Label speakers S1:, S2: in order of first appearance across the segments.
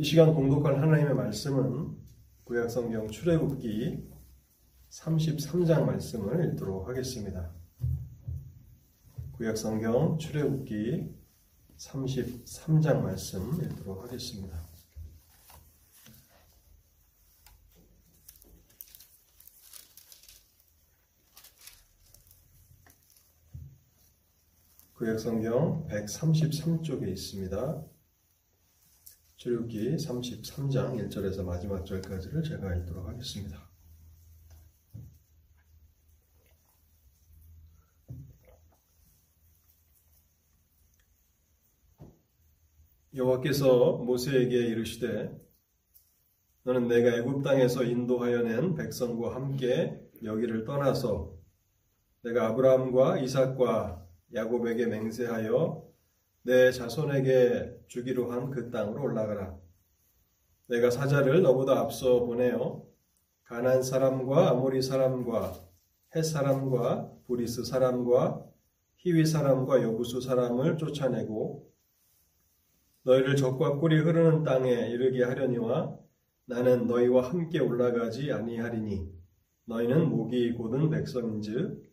S1: 이 시간 공독할 하나님의 말씀은 구약성경 출애굽기 33장 말씀을 읽도록 하겠습니다. 구약성경 출애굽기 33장 말씀 읽도록 하겠습니다. 구약성경 133쪽에 있습니다. 출애굽기 33장 1절에서 마지막 절까지를 제가 읽도록 하겠습니다. 여호와께서 모세에게 이르시되 너는 내가 애굽 땅에서 인도하여 낸 백성과 함께 여기를 떠나서 내가 아브라함과 이삭과 야곱에게 맹세하여 내 자손에게 주기로 한 그 땅으로 올라가라. 내가 사자를 너보다 앞서 보내어 가난 사람과 아모리 사람과 헷 사람과 브리스 사람과 히위 사람과 여부수 사람을 쫓아내고 너희를 적과 꿀이 흐르는 땅에 이르게 하려니와 나는 너희와 함께 올라가지 아니하리니 너희는 목이 곧은 백성인즉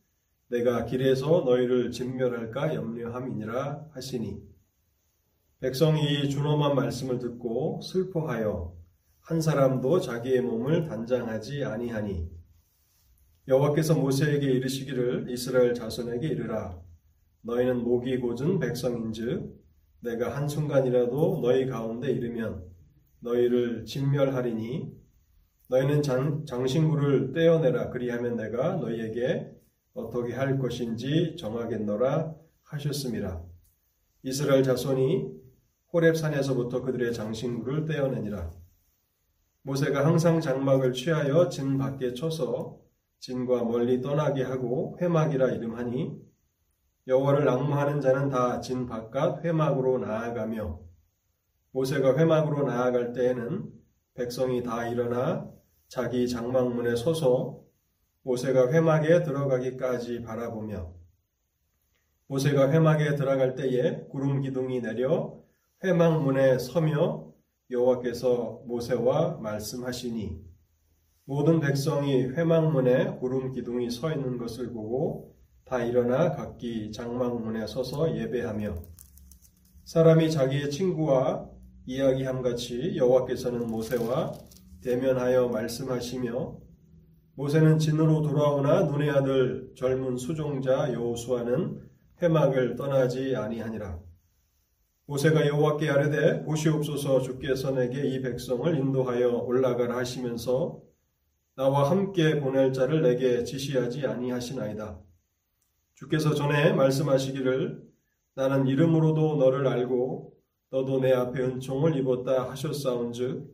S1: 내가 길에서 너희를 진멸할까 염려함이니라 하시니. 백성이 준엄한 말씀을 듣고 슬퍼하여 한 사람도 자기의 몸을 단장하지 아니하니. 여호와께서 모세에게 이르시기를 이스라엘 자손에게 이르라. 너희는 목이 곧은 백성인즉 내가 한 순간이라도 너희 가운데 이르면 너희를 진멸하리니. 너희는 장, 장신구를 떼어내라. 그리하면 내가 너희에게 어떻게 할 것인지 정하겠노라 하셨습니다. 이스라엘 자손이 호렙산에서부터 그들의 장신구를 떼어내니라. 모세가 항상 장막을 취하여 진 밖에 쳐서 진과 멀리 떠나게 하고 회막이라 이름하니 여호와를 낭무하는 자는 다 진 바깥 회막으로 나아가며 모세가 회막으로 나아갈 때에는 백성이 다 일어나 자기 장막문에 서서 모세가 회막에 들어가기까지 바라보며 모세가 회막에 들어갈 때에 구름 기둥이 내려 회막 문에 서며 여호와께서 모세와 말씀하시니 모든 백성이 회막 문에 구름 기둥이 서 있는 것을 보고 다 일어나 각기 장막 문에 서서 예배하며 사람이 자기의 친구와 이야기함 같이 여호와께서는 모세와 대면하여 말씀하시며 모세는 진으로 돌아오나 눈의 아들 젊은 수종자 여호수아는 해막을 떠나지 아니하니라. 모세가 여호와께 아뢰되 보시옵소서 주께서 내게 이 백성을 인도하여 올라가라 하시면서 나와 함께 보낼 자를 내게 지시하지 아니하시나이다. 주께서 전에 말씀하시기를 나는 이름으로도 너를 알고 너도 내 앞에 은총을 입었다 하셨사온즉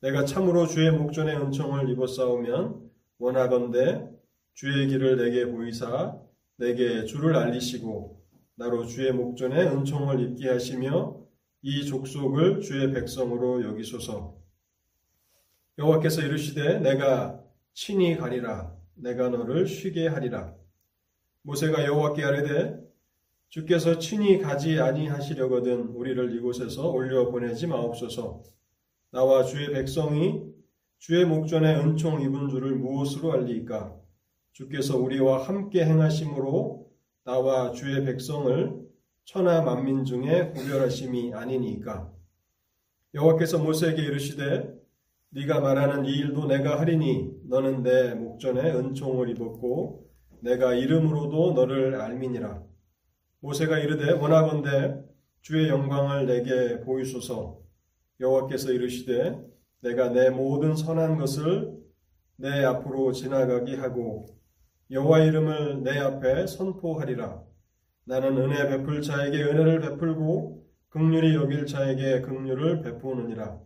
S1: 내가 참으로 주의 목전에 은총을 입었사오면 원하건대 주의 길을 내게 보이사 내게 주를 알리시고 나로 주의 목전에 은총을 입게 하시며 이 족속을 주의 백성으로 여기소서. 여호와께서 이르시되 내가 친히 가리라 내가 너를 쉬게 하리라. 모세가 여호와께 아뢰되 주께서 친히 가지 아니하시려거든 우리를 이곳에서 올려 보내지 마옵소서. 나와 주의 백성이 주의 목전에 은총 입은 줄을 무엇으로 알리까? 주께서 우리와 함께 행하심으로 나와 주의 백성을 천하 만민 중에 구별하심이 아니니까. 여호와께서 모세에게 이르시되 네가 말하는 이 일도 내가 하리니 너는 내 목전에 은총을 입었고 내가 이름으로도 너를 알미니라. 모세가 이르되 원하건대 주의 영광을 내게 보이소서. 여호와께서 이르시되 내가 내 모든 선한 것을 내 앞으로 지나가게 하고 여호와 이름을 내 앞에 선포하리라. 나는 은혜 베풀 자에게 은혜를 베풀고 극률이 여길 자에게 극률을 베푸느니라.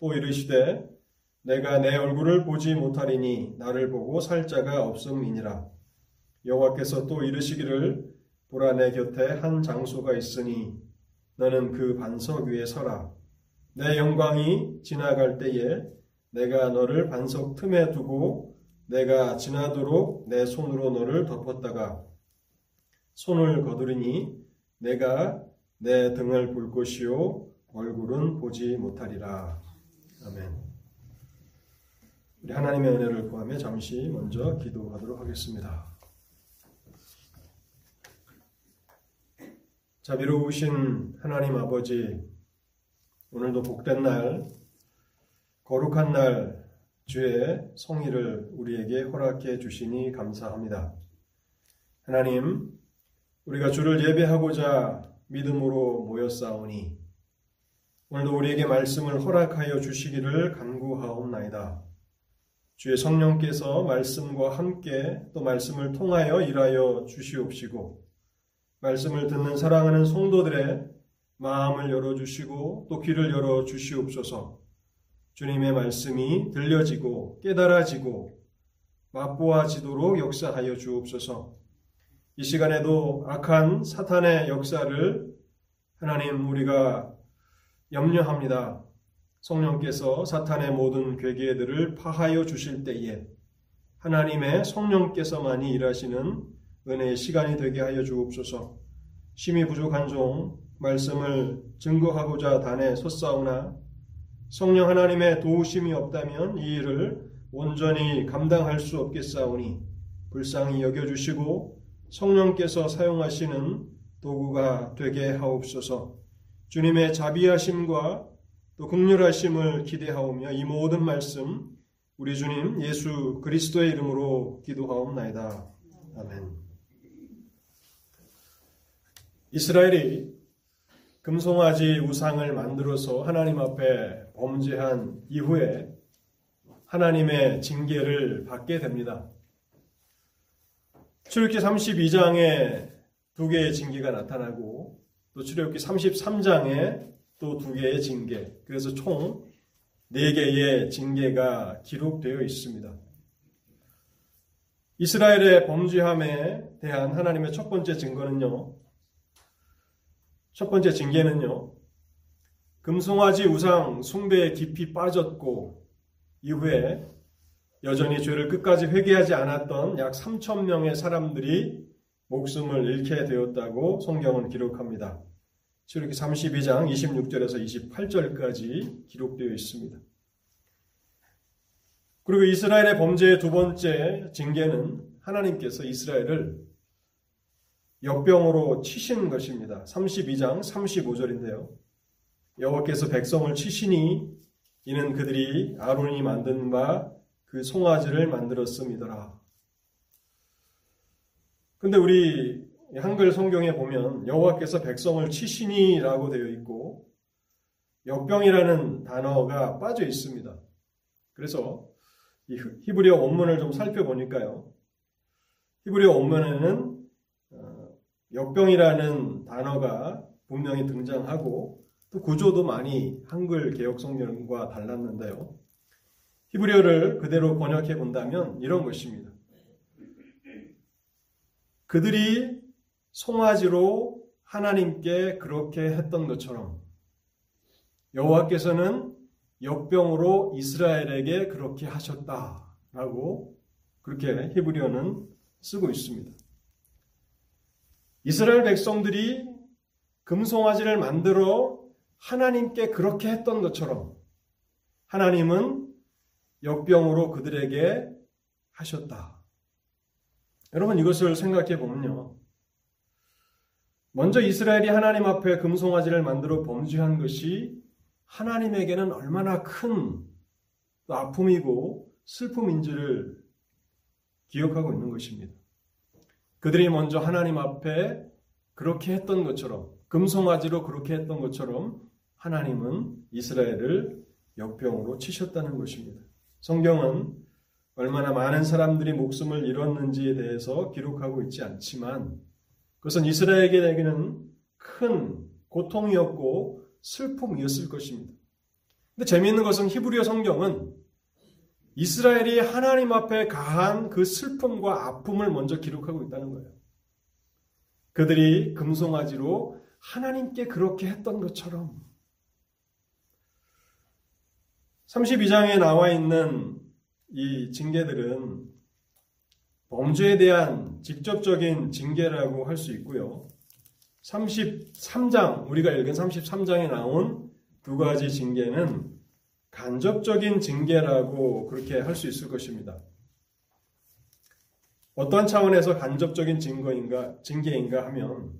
S1: 또 이르시되 내가 내 얼굴을 보지 못하리니 나를 보고 살 자가 없음이니라. 여호와께서 또 이르시기를 보라 내 곁에 한 장소가 있으니 너는 그 반석 위에 서라. 내 영광이 지나갈 때에 내가 너를 반석 틈에 두고 내가 지나도록 내 손으로 너를 덮었다가 손을 거두리니 내가 내 등을 볼 것이요 얼굴은 보지 못하리라. 아멘. 우리 하나님의 은혜를 구하며 잠시 먼저 기도하도록 하겠습니다. 자비로우신 하나님 아버지, 오늘도 복된 날, 거룩한 날, 주의 성의를 우리에게 허락해 주시니 감사합니다. 하나님, 우리가 주를 예배하고자 믿음으로 모였사오니, 오늘도 우리에게 말씀을 허락하여 주시기를 간구하옵나이다. 주의 성령께서 말씀과 함께 또 말씀을 통하여 일하여 주시옵시고, 말씀을 듣는 사랑하는 성도들의 마음을 열어주시고 또 귀를 열어 주시옵소서. 주님의 말씀이 들려지고 깨달아지고 맛보아지도록 역사하여 주옵소서. 이 시간에도 악한 사탄의 역사를 하나님 우리가 염려합니다. 성령께서 사탄의 모든 괴계들을 파하여 주실 때에 하나님의 성령께서만이 일하시는 은혜의 시간이 되게 하여 주옵소서. 심히 부족한 종 말씀을 증거하고자 단에 섰사오나 성령 하나님의 도우심이 없다면 이 일을 온전히 감당할 수 없겠사오니 불쌍히 여겨주시고 성령께서 사용하시는 도구가 되게 하옵소서 주님의 자비하심과 또 극률하심을 기대하오며 이 모든 말씀 우리 주님 예수 그리스도의 이름으로 기도하옵나이다. 아멘. 이스라엘이 금송아지 우상을 만들어서 하나님 앞에 범죄한 이후에 하나님의 징계를 받게 됩니다. 출애굽기 32장에 두 개의 징계가 나타나고 또 출애굽기 33장에 또 두 개의 징계. 그래서 총 네 개의 징계가 기록되어 있습니다. 이스라엘의 범죄함에 대한 하나님의 첫 번째 증거는요. 첫 번째 징계는요. 금송아지 우상 숭배에 깊이 빠졌고 이후에 여전히 죄를 끝까지 회개하지 않았던 약 3천 명의 사람들이 목숨을 잃게 되었다고 성경은 기록합니다. 출애기 32장 26절에서 28절까지 기록되어 있습니다. 그리고 이스라엘의 범죄의 두 번째 징계는 하나님께서 이스라엘을 역병으로 치신 것입니다. 32장 35절인데요. 여호와께서 백성을 치시니 이는 그들이 아론이 만든 바 그 송아지를 만들었음이더라. 근데 우리 한글 성경에 보면 여호와께서 백성을 치시니라고 되어 있고 역병이라는 단어가 빠져 있습니다. 그래서 이 히브리어 원문을 좀 살펴보니까요. 히브리어 원문에는 역병이라는 단어가 분명히 등장하고 또 구조도 많이 한글 개혁 성경과 달랐는데요. 히브리어를 그대로 번역해 본다면 이런 것입니다. 그들이 송아지로 하나님께 그렇게 했던 것처럼 여호와께서는 역병으로 이스라엘에게 그렇게 하셨다라고 그렇게 히브리어는 쓰고 있습니다. 이스라엘 백성들이 금송아지를 만들어 하나님께 그렇게 했던 것처럼 하나님은 역병으로 그들에게 하셨다. 여러분 이것을 생각해 보면요. 먼저 이스라엘이 하나님 앞에 금송아지를 만들어 범죄한 것이 하나님에게는 얼마나 큰 아픔이고 슬픔인지를 기억하고 있는 것입니다. 그들이 먼저 하나님 앞에 그렇게 했던 것처럼 금송아지로 그렇게 했던 것처럼 하나님은 이스라엘을 역병으로 치셨다는 것입니다. 성경은 얼마나 많은 사람들이 목숨을 잃었는지에 대해서 기록하고 있지 않지만 그것은 이스라엘에게는 큰 고통이었고 슬픔이었을 것입니다. 근데 재미있는 것은 히브리어 성경은 이스라엘이 하나님 앞에 가한 그 슬픔과 아픔을 먼저 기록하고 있다는 거예요. 그들이 금송아지로 하나님께 그렇게 했던 것처럼 32장에 나와 있는 이 징계들은 범죄에 대한 직접적인 징계라고 할 수 있고요. 33장, 우리가 읽은 33장에 나온 두 가지 징계는 간접적인 징계라고 그렇게 할 수 있을 것입니다. 어떠한 차원에서 간접적인 증거인가, 징계인가 하면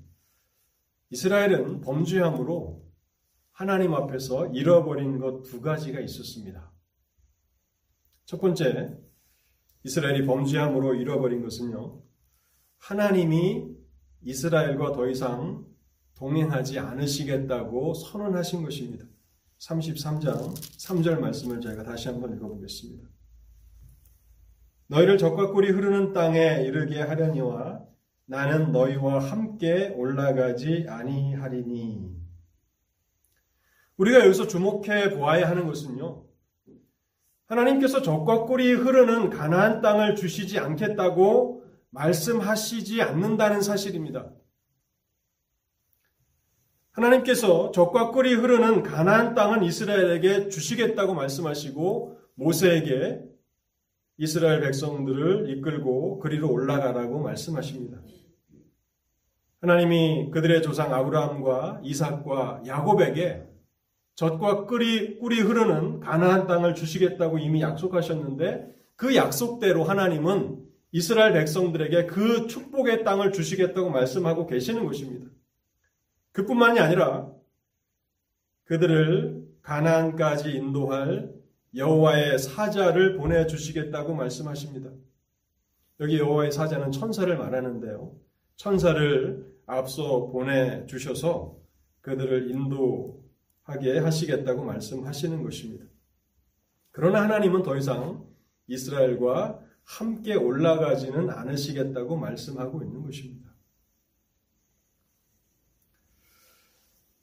S1: 이스라엘은 범죄함으로 하나님 앞에서 잃어버린 것 두 가지가 있었습니다. 첫 번째, 이스라엘이 범죄함으로 잃어버린 것은요, 하나님이 이스라엘과 더 이상 동행하지 않으시겠다고 선언하신 것입니다. 33장 3절 말씀을 제가 다시 한번 읽어보겠습니다. 너희를 적과 꿀이 흐르는 땅에 이르게 하려니와 나는 너희와 함께 올라가지 아니하리니. 우리가 여기서 주목해 보아야 하는 것은요. 하나님께서 적과 꿀이 흐르는 가나안 땅을 주시지 않겠다고 말씀하시지 않는다는 사실입니다. 하나님께서 적과 꿀이 흐르는 가나안 땅은 이스라엘에게 주시겠다고 말씀하시고 모세에게 이스라엘 백성들을 이끌고 그리로 올라가라고 말씀하십니다. 하나님이 그들의 조상 아브라함과 이삭과 야곱에게 젖과 꿀이, 꿀이 흐르는 가나안 땅을 주시겠다고 이미 약속하셨는데 그 약속대로 하나님은 이스라엘 백성들에게 그 축복의 땅을 주시겠다고 말씀하고 계시는 것입니다. 그뿐만이 아니라 그들을 가나안까지 인도할 여호와의 사자를 보내 주시겠다고 말씀하십니다. 여기 여호와의 사자는 천사를 말하는데요. 천사를 앞서 보내 주셔서 그들을 인도하게 하시겠다고 말씀하시는 것입니다. 그러나 하나님은 더 이상 이스라엘과 함께 올라가지는 않으시겠다고 말씀하고 있는 것입니다.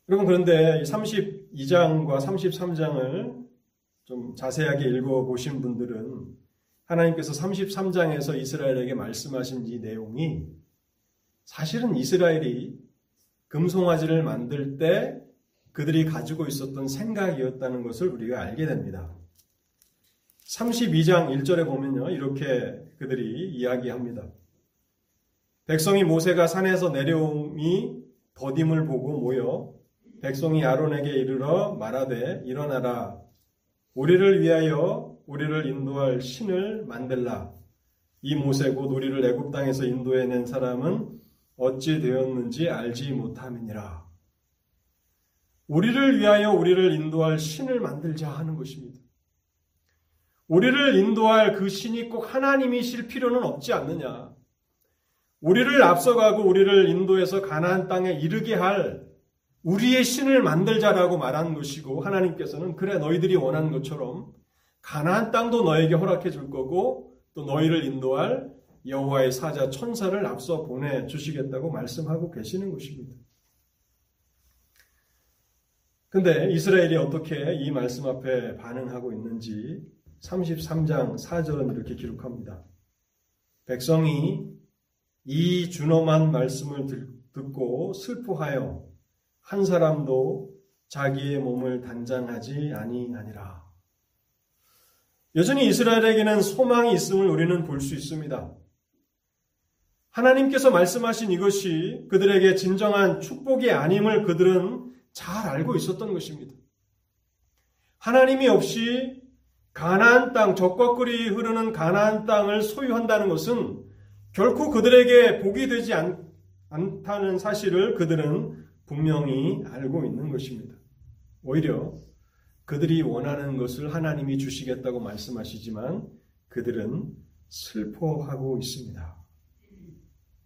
S1: 여러분 그런데 32장과 33장을 좀 자세하게 읽어보신 분들은 하나님께서 33장에서 이스라엘에게 말씀하신 이 내용이 사실은 이스라엘이 금송아지를 만들 때 그들이 가지고 있었던 생각이었다는 것을 우리가 알게 됩니다. 32장 1절에 보면요, 이렇게 그들이 이야기합니다. 백성이 모세가 산에서 내려옴이 더딤을 보고 모여 백성이 아론에게 이르러 말하되 일어나라 우리를 위하여 우리를 인도할 신을 만들라. 이 모세 곧 우리를 애굽 땅에서 인도해낸 사람은 어찌 되었는지 알지 못함이니라. 우리를 위하여 우리를 인도할 신을 만들자 하는 것입니다. 우리를 인도할 그 신이 꼭 하나님이실 필요는 없지 않느냐. 우리를 앞서가고 우리를 인도해서 가나안 땅에 이르게 할 우리의 신을 만들자라고 말한 것이고 하나님께서는 그래 너희들이 원하는 것처럼 가나안 땅도 너에게 허락해 줄 거고 또 너희를 인도할 여호와의 사자 천사를 앞서 보내 주시겠다고 말씀하고 계시는 것입니다. 근데 이스라엘이 어떻게 이 말씀 앞에 반응하고 있는지 33장 4절은 이렇게 기록합니다. 백성이 이 준엄한 말씀을 듣고 슬퍼하여 한 사람도 자기의 몸을 단장하지 아니하니라. 여전히 이스라엘에게는 소망이 있음을 우리는 볼 수 있습니다. 하나님께서 말씀하신 이것이 그들에게 진정한 축복이 아님을 그들은 잘 알고 있었던 것입니다. 하나님이 없이 가나안 땅, 적과 꿀이 흐르는 가나안 땅을 소유한다는 것은 결코 그들에게 복이 되지 않, 않다는 사실을 그들은 분명히 알고 있는 것입니다. 오히려 그들이 원하는 것을 하나님이 주시겠다고 말씀하시지만 그들은 슬퍼하고 있습니다.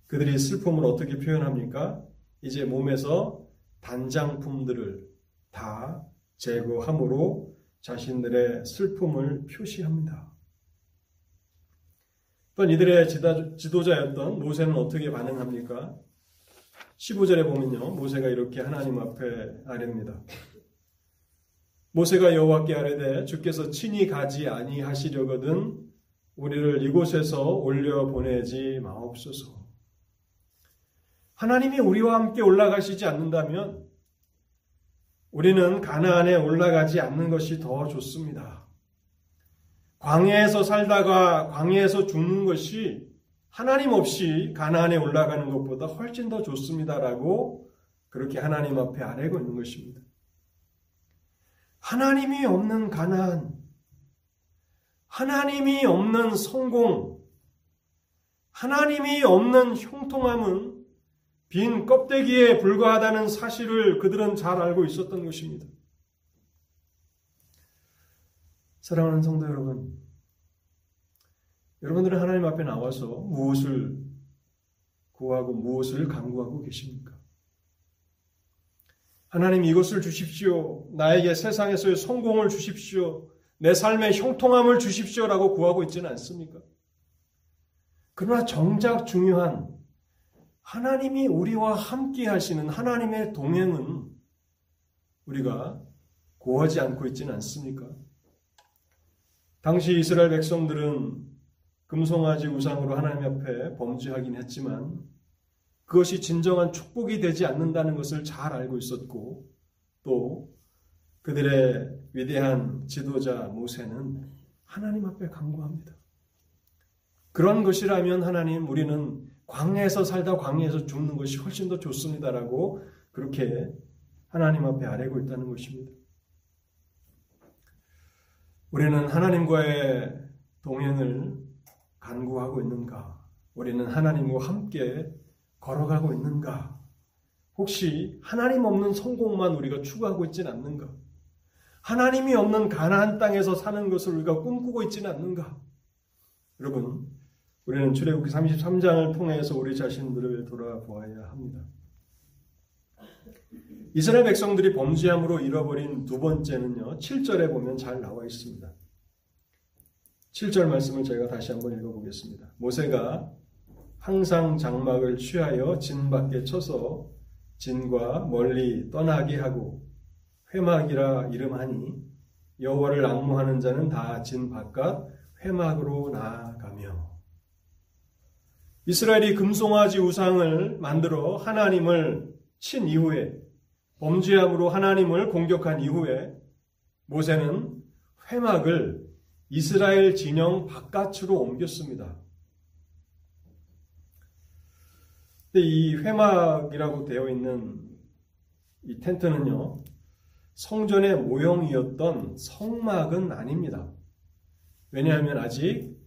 S1: 그들이 슬픔을 어떻게 표현합니까? 이제 몸에서 단장품들을 다 제거함으로 자신들의 슬픔을 표시합니다. 또 이들의 지도자였던 모세는 어떻게 반응합니까? 15절에 보면요. 모세가 이렇게 하나님 앞에 아뢰입니다. 모세가 여호와께 아뢰되 주께서 친히 가지 아니하시려거든 우리를 이곳에서 올려 보내지 마옵소서. 하나님이 우리와 함께 올라가시지 않는다면 우리는 가나안에 올라가지 않는 것이 더 좋습니다. 광야에서 살다가 광야에서 죽는 것이 하나님 없이 가나안에 올라가는 것보다 훨씬 더 좋습니다라고 그렇게 하나님 앞에 아뢰고 있는 것입니다. 하나님이 없는 가난, 하나님이 없는 성공, 하나님이 없는 형통함은 빈 껍데기에 불과하다는 사실을 그들은 잘 알고 있었던 것입니다. 사랑하는 성도 여러분, 여러분들은 하나님 앞에 나와서 무엇을 구하고 무엇을 강구하고 계십니까? 하나님 이것을 주십시오. 나에게 세상에서의 성공을 주십시오. 내 삶의 형통함을 주십시오라고 구하고 있지는 않습니까? 그러나 정작 중요한 하나님이 우리와 함께 하시는 하나님의 동행은 우리가 구하지 않고 있지는 않습니까? 당시 이스라엘 백성들은 금송아지 우상으로 하나님 앞에 범죄하긴 했지만 그것이 진정한 축복이 되지 않는다는 것을 잘 알고 있었고 또 그들의 위대한 지도자 모세는 하나님 앞에 강구합니다. 그런 것이라면 하나님 우리는 광야에서 살다 광야에서 죽는 것이 훨씬 더 좋습니다라고 그렇게 하나님 앞에 아뢰고 있다는 것입니다. 우리는 하나님과의 동행을 간구하고 있는가? 우리는 하나님과 함께 걸어가고 있는가? 혹시 하나님 없는 성공만 우리가 추구하고 있지는 않는가? 하나님이 없는 가나안 땅에서 사는 것을 우리가 꿈꾸고 있지는 않는가? 여러분, 우리는 출애굽기 33장을 통해서 우리 자신들을 돌아보아야 합니다. 이스라엘 백성들이 범죄함으로 잃어버린 두 번째는요. 7절에 보면 잘 나와 있습니다. 7절 말씀을 제가 다시 한번 읽어보겠습니다. 모세가 항상 장막을 취하여 진 밖에 쳐서 진과 멀리 떠나게 하고 회막이라 이름하니 여호와를 악무하는 자는 다 진 바깥 회막으로 나아가며 이스라엘이 금송아지 우상을 만들어 하나님을 친 이후에 범죄함으로 하나님을 공격한 이후에 모세는 회막을 이스라엘 진영 바깥으로 옮겼습니다. 근데 이 회막이라고 되어 있는 이 텐트는요, 성전의 모형이었던 성막은 아닙니다. 왜냐하면 아직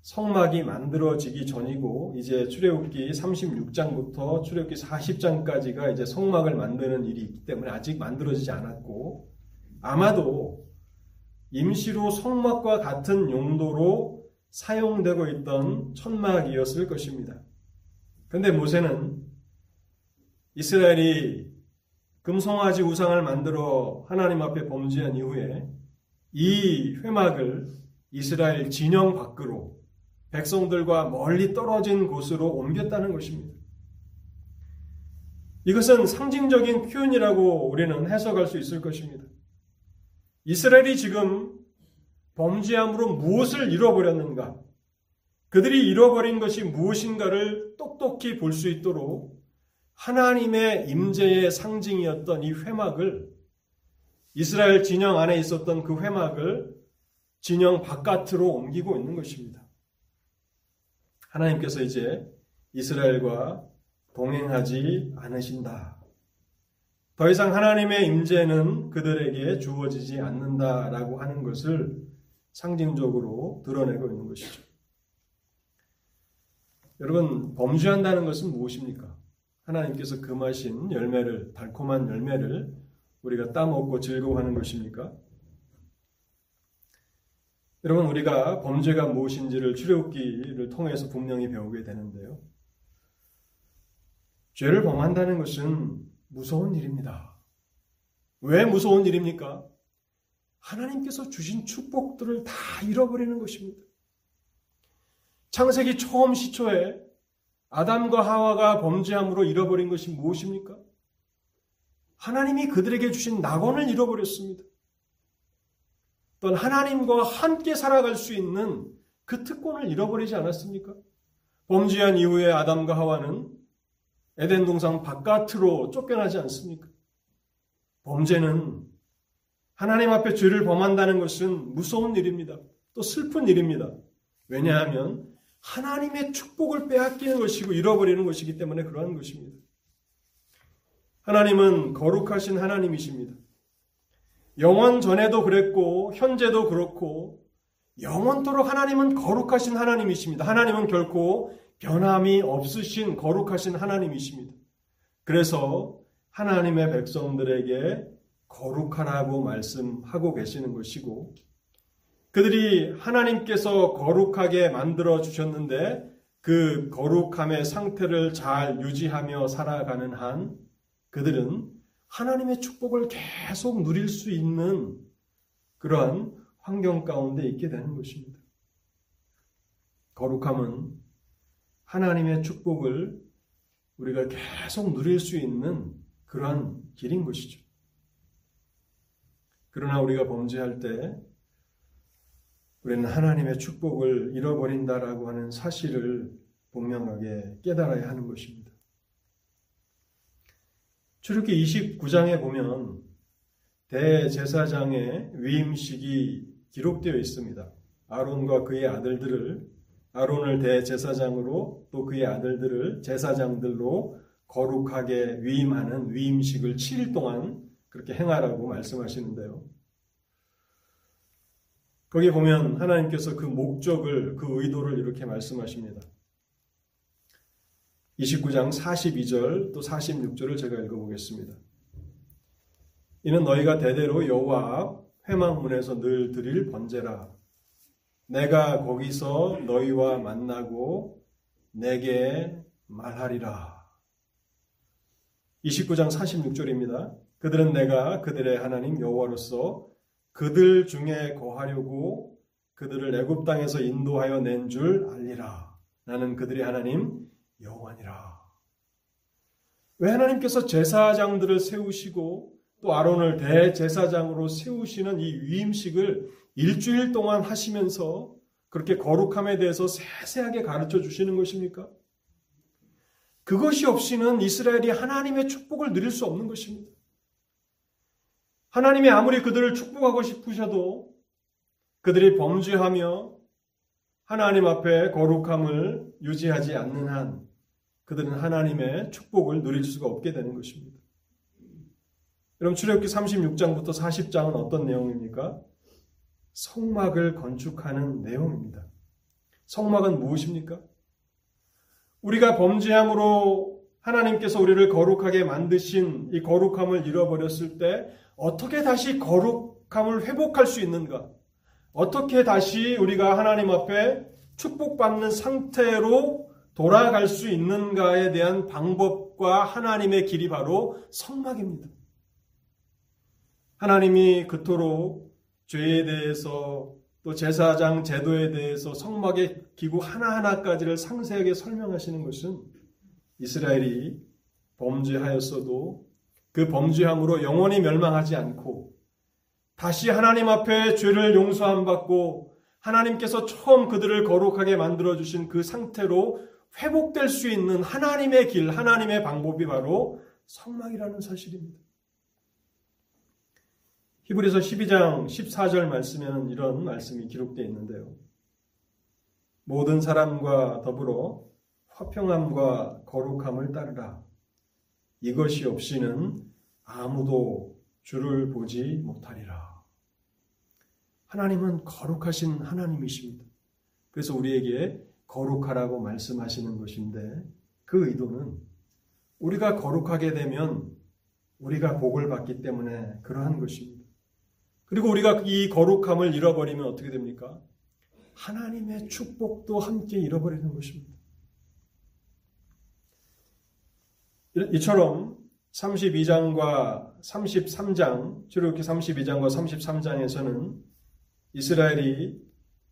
S1: 성막이 만들어지기 전이고 이제 출애굽기 36장부터 출애굽기 40장까지가 이제 성막을 만드는 일이 있기 때문에 아직 만들어지지 않았고 아마도 임시로 성막과 같은 용도로 사용되고 있던 천막이었을 것입니다. 근데 모세는 이스라엘이 금송아지 우상을 만들어 하나님 앞에 범죄한 이후에 이 회막을 이스라엘 진영 밖으로 백성들과 멀리 떨어진 곳으로 옮겼다는 것입니다. 이것은 상징적인 표현이라고 우리는 해석할 수 있을 것입니다. 이스라엘이 지금 범죄함으로 무엇을 잃어버렸는가? 그들이 잃어버린 것이 무엇인가를 똑똑히 볼 수 있도록 하나님의 임재의 상징이었던 이 회막을 이스라엘 진영 안에 있었던 그 회막을 진영 바깥으로 옮기고 있는 것입니다. 하나님께서 이제 이스라엘과 동행하지 않으신다. 더 이상 하나님의 임재는 그들에게 주어지지 않는다라고 하는 것을 상징적으로 드러내고 있는 것이죠. 여러분, 범죄한다는 것은 무엇입니까? 하나님께서 금하신 열매를, 달콤한 열매를 우리가 따먹고 즐거워하는 것입니까? 여러분, 우리가 범죄가 무엇인지를 출애굽기를 통해서 분명히 배우게 되는데요. 죄를 범한다는 것은 무서운 일입니다. 왜 무서운 일입니까? 하나님께서 주신 축복들을 다 잃어버리는 것입니다. 창세기 처음 시초에 아담과 하와가 범죄함으로 잃어버린 것이 무엇입니까? 하나님이 그들에게 주신 낙원을 잃어버렸습니다. 또한 하나님과 함께 살아갈 수 있는 그 특권을 잃어버리지 않았습니까? 범죄한 이후에 아담과 하와는 에덴 동상 바깥으로 쫓겨나지 않습니까? 범죄는 하나님 앞에 죄를 범한다는 것은 무서운 일입니다. 또 슬픈 일입니다. 왜냐하면 하나님의 축복을 빼앗기는 것이고 잃어버리는 것이기 때문에 그러한 것입니다. 하나님은 거룩하신 하나님이십니다. 영원 전에도 그랬고 현재도 그렇고 영원토록 하나님은 거룩하신 하나님이십니다. 하나님은 결코 변함이 없으신 거룩하신 하나님이십니다. 그래서 하나님의 백성들에게 거룩하라고 말씀하고 계시는 것이고 그들이 하나님께서 거룩하게 만들어 주셨는데 그 거룩함의 상태를 잘 유지하며 살아가는 한 그들은 하나님의 축복을 계속 누릴 수 있는 그러한 환경 가운데 있게 되는 것입니다. 거룩함은 하나님의 축복을 우리가 계속 누릴 수 있는 그러한 길인 것이죠. 그러나 우리가 범죄할 때 우리는 하나님의 축복을 잃어버린다라고 하는 사실을 분명하게 깨달아야 하는 것입니다. 출애기 29장에 보면 대제사장의 위임식이 기록되어 있습니다. 아론과 그의 아들들을 아론을 대제사장으로 또 그의 아들들을 제사장들로 거룩하게 위임하는 위임식을 7일 동안 그렇게 행하라고 말씀하시는데요. 거기 보면 하나님께서 그 목적을, 그 의도를 이렇게 말씀하십니다. 29장 42절 또 46절을 제가 읽어보겠습니다. 이는 너희가 대대로 여호와 앞 회망문에서 늘 드릴 번제라. 내가 거기서 너희와 만나고 내게 말하리라. 29장 46절입니다. 그들은 내가 그들의 하나님 여호와로서 그들 중에 거하려고 그들을 애굽 땅에서 인도하여 낸 줄 알리라. 나는 그들의 하나님 여호와니라. 왜 하나님께서 제사장들을 세우시고 또 아론을 대제사장으로 세우시는 이 위임식을 일주일 동안 하시면서 그렇게 거룩함에 대해서 세세하게 가르쳐 주시는 것입니까? 그것이 없이는 이스라엘이 하나님의 축복을 누릴 수 없는 것입니다. 하나님이 아무리 그들을 축복하고 싶으셔도 그들이 범죄하며 하나님 앞에 거룩함을 유지하지 않는 한 그들은 하나님의 축복을 누릴 수가 없게 되는 것입니다. 여러분 출애굽기 36장부터 40장은 어떤 내용입니까? 성막을 건축하는 내용입니다. 성막은 무엇입니까? 우리가 범죄함으로 하나님께서 우리를 거룩하게 만드신 이 거룩함을 잃어버렸을 때 어떻게 다시 거룩함을 회복할 수 있는가? 어떻게 다시 우리가 하나님 앞에 축복받는 상태로 돌아갈 수 있는가에 대한 방법과 하나님의 길이 바로 성막입니다. 하나님이 그토록 죄에 대해서 또 제사장 제도에 대해서 성막의 기구 하나하나까지를 상세하게 설명하시는 것은 이스라엘이 범죄하였어도 그 범죄함으로 영원히 멸망하지 않고 다시 하나님 앞에 죄를 용서함 받고 하나님께서 처음 그들을 거룩하게 만들어 주신 그 상태로 회복될 수 있는 하나님의 길, 하나님의 방법이 바로 성막이라는 사실입니다. 히브리서 12장 14절 말씀에는 이런 말씀이 기록되어 있는데요. 모든 사람과 더불어 화평함과 거룩함을 따르라. 이것이 없이는 아무도 주를 보지 못하리라. 하나님은 거룩하신 하나님이십니다. 그래서 우리에게 거룩하라고 말씀하시는 것인데 그 의도는 우리가 거룩하게 되면 우리가 복을 받기 때문에 그러한 것입니다. 그리고 우리가 이 거룩함을 잃어버리면 어떻게 됩니까? 하나님의 축복도 함께 잃어버리는 것입니다. 이처럼 32장과 33장, 출애굽기 32장과 33장에서는 이스라엘이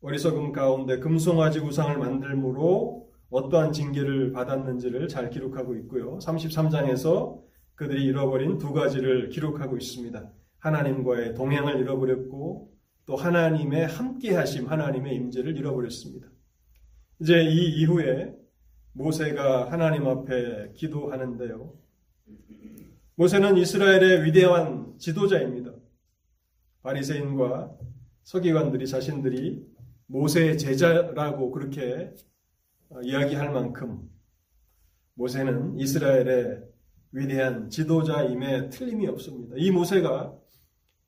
S1: 어리석음 가운데 금송아지 우상을 만들므로 어떠한 징계를 받았는지를 잘 기록하고 있고요. 33장에서 그들이 잃어버린 두 가지를 기록하고 있습니다. 하나님과의 동행을 잃어버렸고 또 하나님의 함께하심, 하나님의 임재를 잃어버렸습니다. 이제 이 이후에 모세가 하나님 앞에 기도하는데요. 모세는 이스라엘의 위대한 지도자입니다. 바리새인과 서기관들이 자신들이 모세의 제자라고 그렇게 이야기할 만큼 모세는 이스라엘의 위대한 지도자임에 틀림이 없습니다. 이 모세가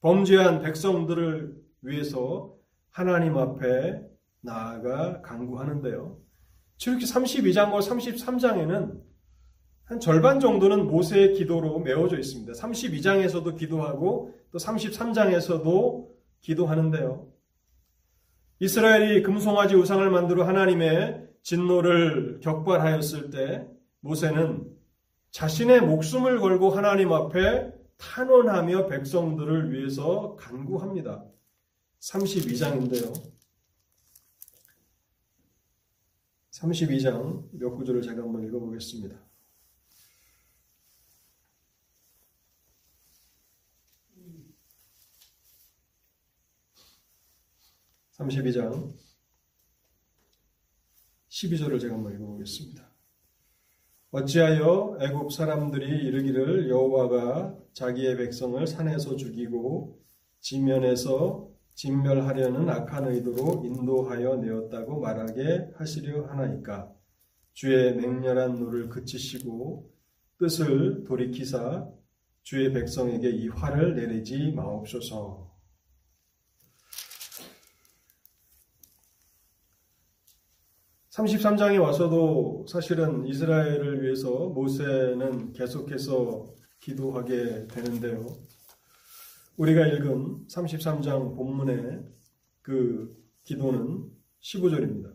S1: 범죄한 백성들을 위해서 하나님 앞에 나아가 간구하는데요. 출애굽기 32장과 33장에는 한 절반 정도는 모세의 기도로 메워져 있습니다. 32장에서도 기도하고 또 33장에서도 기도하는데요. 이스라엘이 금송아지 우상을 만들어 하나님의 진노를 격발하였을 때 모세는 자신의 목숨을 걸고 하나님 앞에 탄원하며 백성들을 위해서 간구합니다. 32장인데요. 32장 몇 구절을 제가 한번 읽어보겠습니다. 32장 12절을 제가 한번 읽어보겠습니다. 어찌하여 애굽 사람들이 이르기를 여호와가 자기의 백성을 산에서 죽이고 지면에서 진멸하려는 악한 의도로 인도하여 내었다고 말하게 하시려 하나이까 주의 맹렬한 노를 그치시고 뜻을 돌이키사 주의 백성에게 이 화를 내리지 마옵소서. 33장에 와서도 사실은 이스라엘을 위해서 모세는 계속해서 기도하게 되는데요. 우리가 읽은 33장 본문의 그 기도는 15절입니다.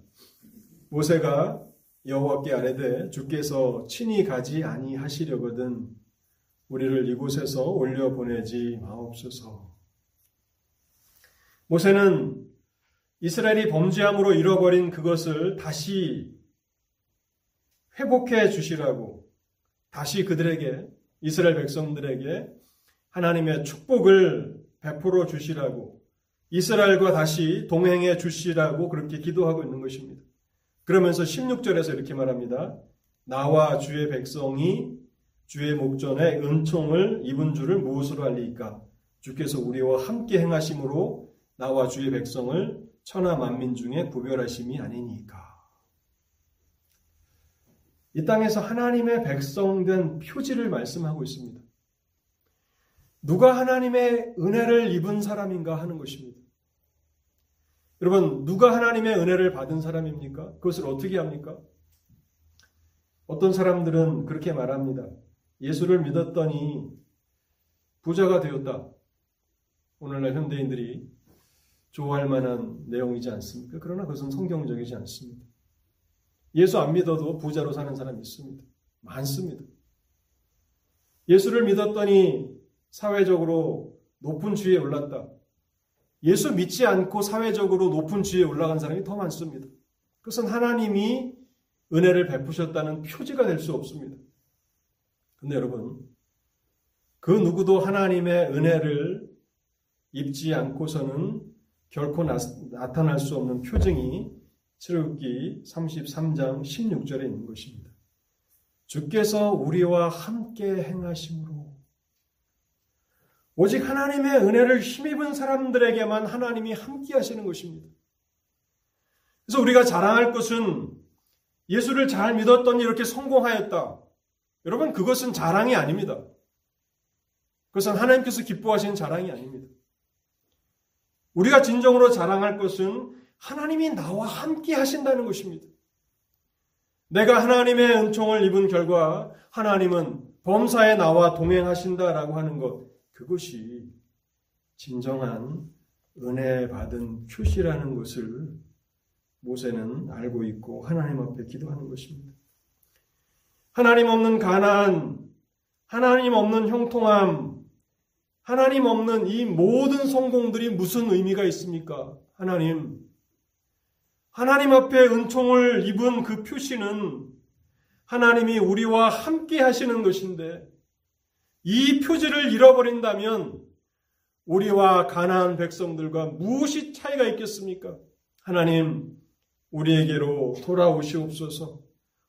S1: 모세가 여호와께 아뢰되 주께서 친히 가지 아니하시려거든 우리를 이곳에서 올려 보내지 마옵소서. 모세는 이스라엘이 범죄함으로 잃어버린 그것을 다시 회복해 주시라고 다시 그들에게 이스라엘 백성들에게 하나님의 축복을 베풀어 주시라고 이스라엘과 다시 동행해 주시라고 그렇게 기도하고 있는 것입니다. 그러면서 16절에서 이렇게 말합니다. 나와 주의 백성이 주의 목전에 은총을 입은 줄을 무엇으로 알리까? 주께서 우리와 함께 행하심으로 나와 주의 백성을 천하 만민 중에 구별하심이 아니니까. 이 땅에서 하나님의 백성된 표지를 말씀하고 있습니다. 누가 하나님의 은혜를 입은 사람인가 하는 것입니다. 여러분, 누가 하나님의 은혜를 받은 사람입니까? 그것을 어떻게 합니까? 어떤 사람들은 그렇게 말합니다. 예수를 믿었더니 부자가 되었다. 오늘날 현대인들이 좋아할 만한 내용이지 않습니까? 그러나 그것은 성경적이지 않습니다. 예수 안 믿어도 부자로 사는 사람이 있습니다. 많습니다. 예수를 믿었더니 사회적으로 높은 지위에 올랐다. 예수 믿지 않고 사회적으로 높은 지위에 올라간 사람이 더 많습니다. 그것은 하나님이 은혜를 베푸셨다는 표지가 될 수 없습니다. 근데 여러분, 그 누구도 하나님의 은혜를 입지 않고서는 결코 나, 타날수 없는 표징이 출애굽기 33장 16절에 있는 것입니다. 주께서 우리와 함께 행하심으로 오직 하나님의 은혜를 힘입은 사람들에게만 하나님이 함께 하시는 것입니다. 그래서 우리가 자랑할 것은 예수를 잘 믿었더니 이렇게 성공하였다. 여러분, 그것은 자랑이 아닙니다. 그것은 하나님께서 기뻐하시는 자랑이 아닙니다. 우리가 진정으로 자랑할 것은 하나님이 나와 함께 하신다는 것입니다. 내가 하나님의 은총을 입은 결과 하나님은 범사에 나와 동행하신다라고 하는 것, 그것이 진정한 은혜 받은 표시라는 것을 모세는 알고 있고 하나님 앞에 기도하는 것입니다. 하나님 없는 가난, 하나님 없는 형통함, 하나님 없는 이 모든 성공들이 무슨 의미가 있습니까? 하나님. 하나님 앞에 은총을 입은 그 표시는 하나님이 우리와 함께 하시는 것인데 이 표지를 잃어버린다면 우리와 가나안 백성들과 무엇이 차이가 있겠습니까? 하나님 우리에게로 돌아오시옵소서.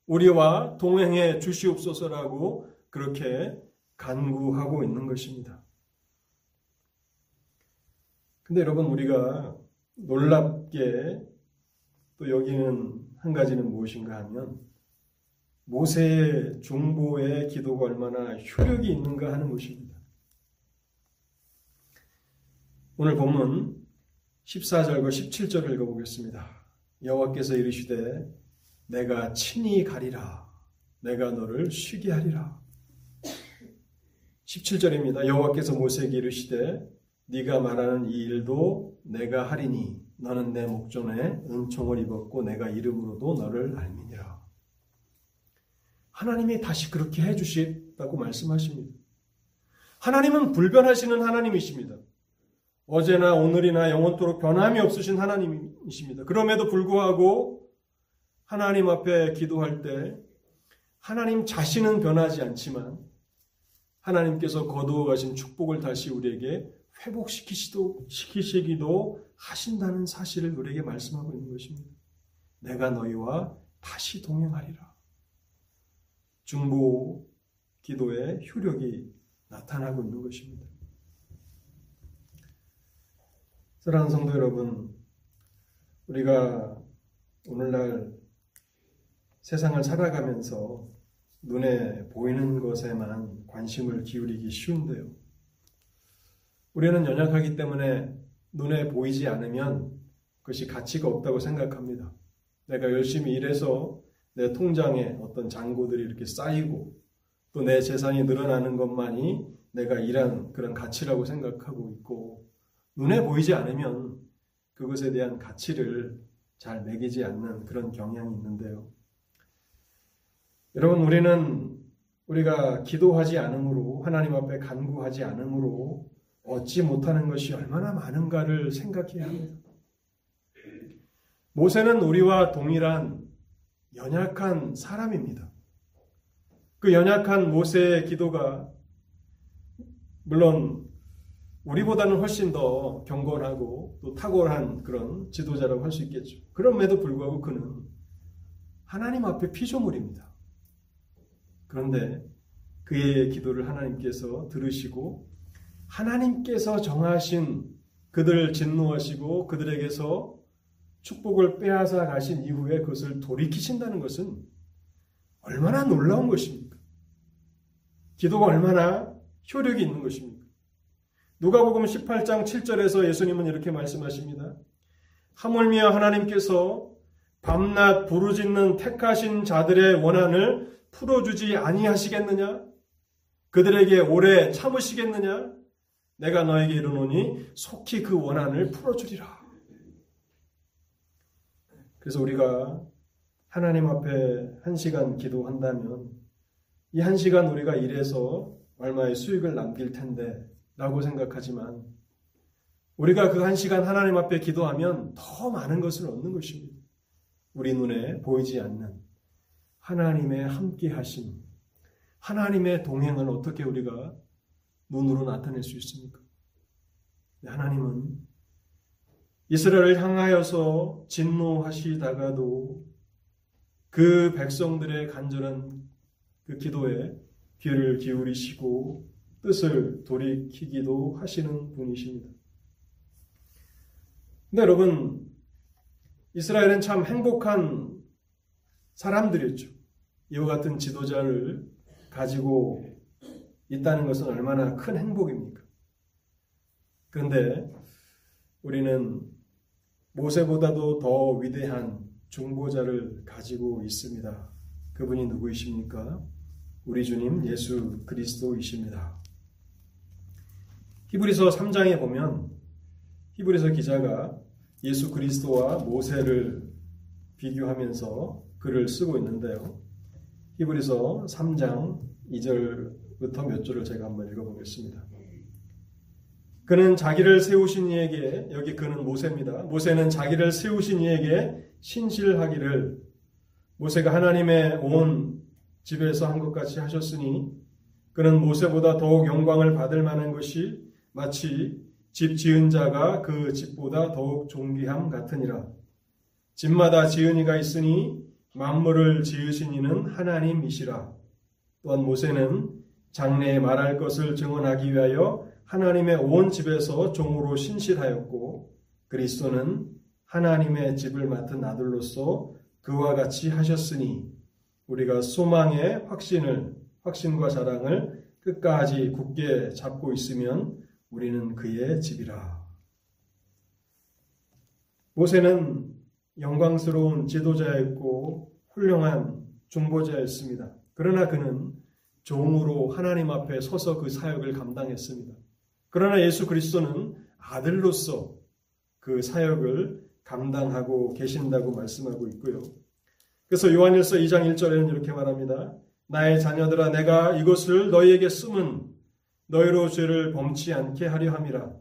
S1: 우리와 동행해 주시옵소서라고 그렇게 간구하고 있는 것입니다. 근데 여러분 우리가 놀랍게 또 여기는 한 가지는 무엇인가 하면 모세의 중보의 기도가 얼마나 효력이 있는가 하는 것입니다. 오늘 본문 14절과 17절을 읽어보겠습니다. 여호와께서 이르시되 내가 친히 가리라 내가 너를 쉬게 하리라 17절입니다. 여호와께서 모세에게 이르시되 네가 말하는 이 일도 내가 하리니 너는 내 목전에 은총을 입었고 내가 이름으로도 너를 알미니라. 하나님이 다시 그렇게 해주시다고 말씀하십니다. 하나님은 불변하시는 하나님이십니다. 어제나 오늘이나 영원토록 변함이 없으신 하나님이십니다. 그럼에도 불구하고 하나님 앞에 기도할 때 하나님 자신은 변하지 않지만 하나님께서 거두어 가신 축복을 다시 우리에게 회복시키시기도 하신다는 사실을 우리에게 말씀하고 있는 것입니다. 내가 너희와 다시 동행하리라. 중보 기도의 효력이 나타나고 있는 것입니다. 사랑하는 성도 여러분, 우리가 오늘날 세상을 살아가면서 눈에 보이는 것에만 관심을 기울이기 쉬운데요. 우리는 연약하기 때문에 눈에 보이지 않으면 그것이 가치가 없다고 생각합니다. 내가 열심히 일해서 내 통장에 어떤 잔고들이 이렇게 쌓이고 또 내 재산이 늘어나는 것만이 내가 일한 그런 가치라고 생각하고 있고 눈에 보이지 않으면 그것에 대한 가치를 잘 매기지 않는 그런 경향이 있는데요. 여러분, 우리는 우리가 기도하지 않으므로 하나님 앞에 간구하지 않으므로 얻지 못하는 것이 얼마나 많은가를 생각해야 합니다. 모세는 우리와 동일한 연약한 사람입니다. 그 연약한 모세의 기도가 물론 우리보다는 훨씬 더 경건하고 또 탁월한 그런 지도자라고 할 수 있겠죠. 그럼에도 불구하고 그는 하나님 앞에 피조물입니다. 그런데 그의 기도를 하나님께서 들으시고 하나님께서 정하신 그들을 진노하시고 그들에게서 축복을 빼앗아 가신 이후에 그것을 돌이키신다는 것은 얼마나 놀라운 것입니까? 기도가 얼마나 효력이 있는 것입니까? 누가복음 18장 7절에서 예수님은 이렇게 말씀하십니다. 하물며 하나님께서 밤낮 부르짖는 택하신 자들의 원한을 풀어주지 아니하시겠느냐? 그들에게 오래 참으시겠느냐? 내가 너에게 이르노니 속히 그 원한을 풀어주리라. 그래서 우리가 하나님 앞에 한 시간 기도한다면 이 한 시간 우리가 일해서 얼마의 수익을 남길 텐데 라고 생각하지만 우리가 그 한 시간 하나님 앞에 기도하면 더 많은 것을 얻는 것입니다. 우리 눈에 보이지 않는 하나님의 함께 하심, 하나님의 동행을 어떻게 우리가 눈으로 나타낼 수 있습니까? 하나님은 이스라엘을 향하여서 진노하시다가도 그 백성들의 간절한 그 기도에 귀를 기울이시고 뜻을 돌이키기도 하시는 분이십니다. 근데 여러분, 이스라엘은 참 행복한 사람들이었죠. 이와 같은 지도자를 가지고 있다는 것은 얼마나 큰 행복입니까? 그런데 우리는 모세보다도 더 위대한 중보자를 가지고 있습니다. 그분이 누구이십니까? 우리 주님 예수 그리스도이십니다. 히브리서 3장에 보면 히브리서 기자가 예수 그리스도와 모세를 비교하면서 글을 쓰고 있는데요. 히브리서 3장 2절 부터 몇 절을 제가 한번 읽어보겠습니다. 그는 자기를 세우신 이에게 여기 그는 모세입니다. 모세는 자기를 세우신 이에게 신실하기를 모세가 하나님의 온 집에서 한 것 같이 하셨으니 그는 모세보다 더욱 영광을 받을 만한 것이 마치 집 지은 자가 그 집보다 더욱 존귀함 같으니라. 집마다 지은 이가 있으니 만물을 지으신 이는 하나님이시라. 또한 모세는 장래에 말할 것을 증언하기 위하여 하나님의 온 집에서 종으로 신실하였고 그리스도는 하나님의 집을 맡은 아들로서 그와 같이 하셨으니 우리가 소망의 확신을 확신과 자랑을 끝까지 굳게 잡고 있으면 우리는 그의 집이라. 모세는 영광스러운 지도자였고 훌륭한 중보자였습니다. 그러나 그는 종으로 하나님 앞에 서서 그 사역을 감당했습니다. 그러나 예수 그리스도는 아들로서 그 사역을 감당하고 계신다고 말씀하고 있고요. 그래서 요한일서 2장 1절에는 이렇게 말합니다. 나의 자녀들아 내가 이것을 너희에게 쓰면 너희로 죄를 범치 않게 하려 함이라.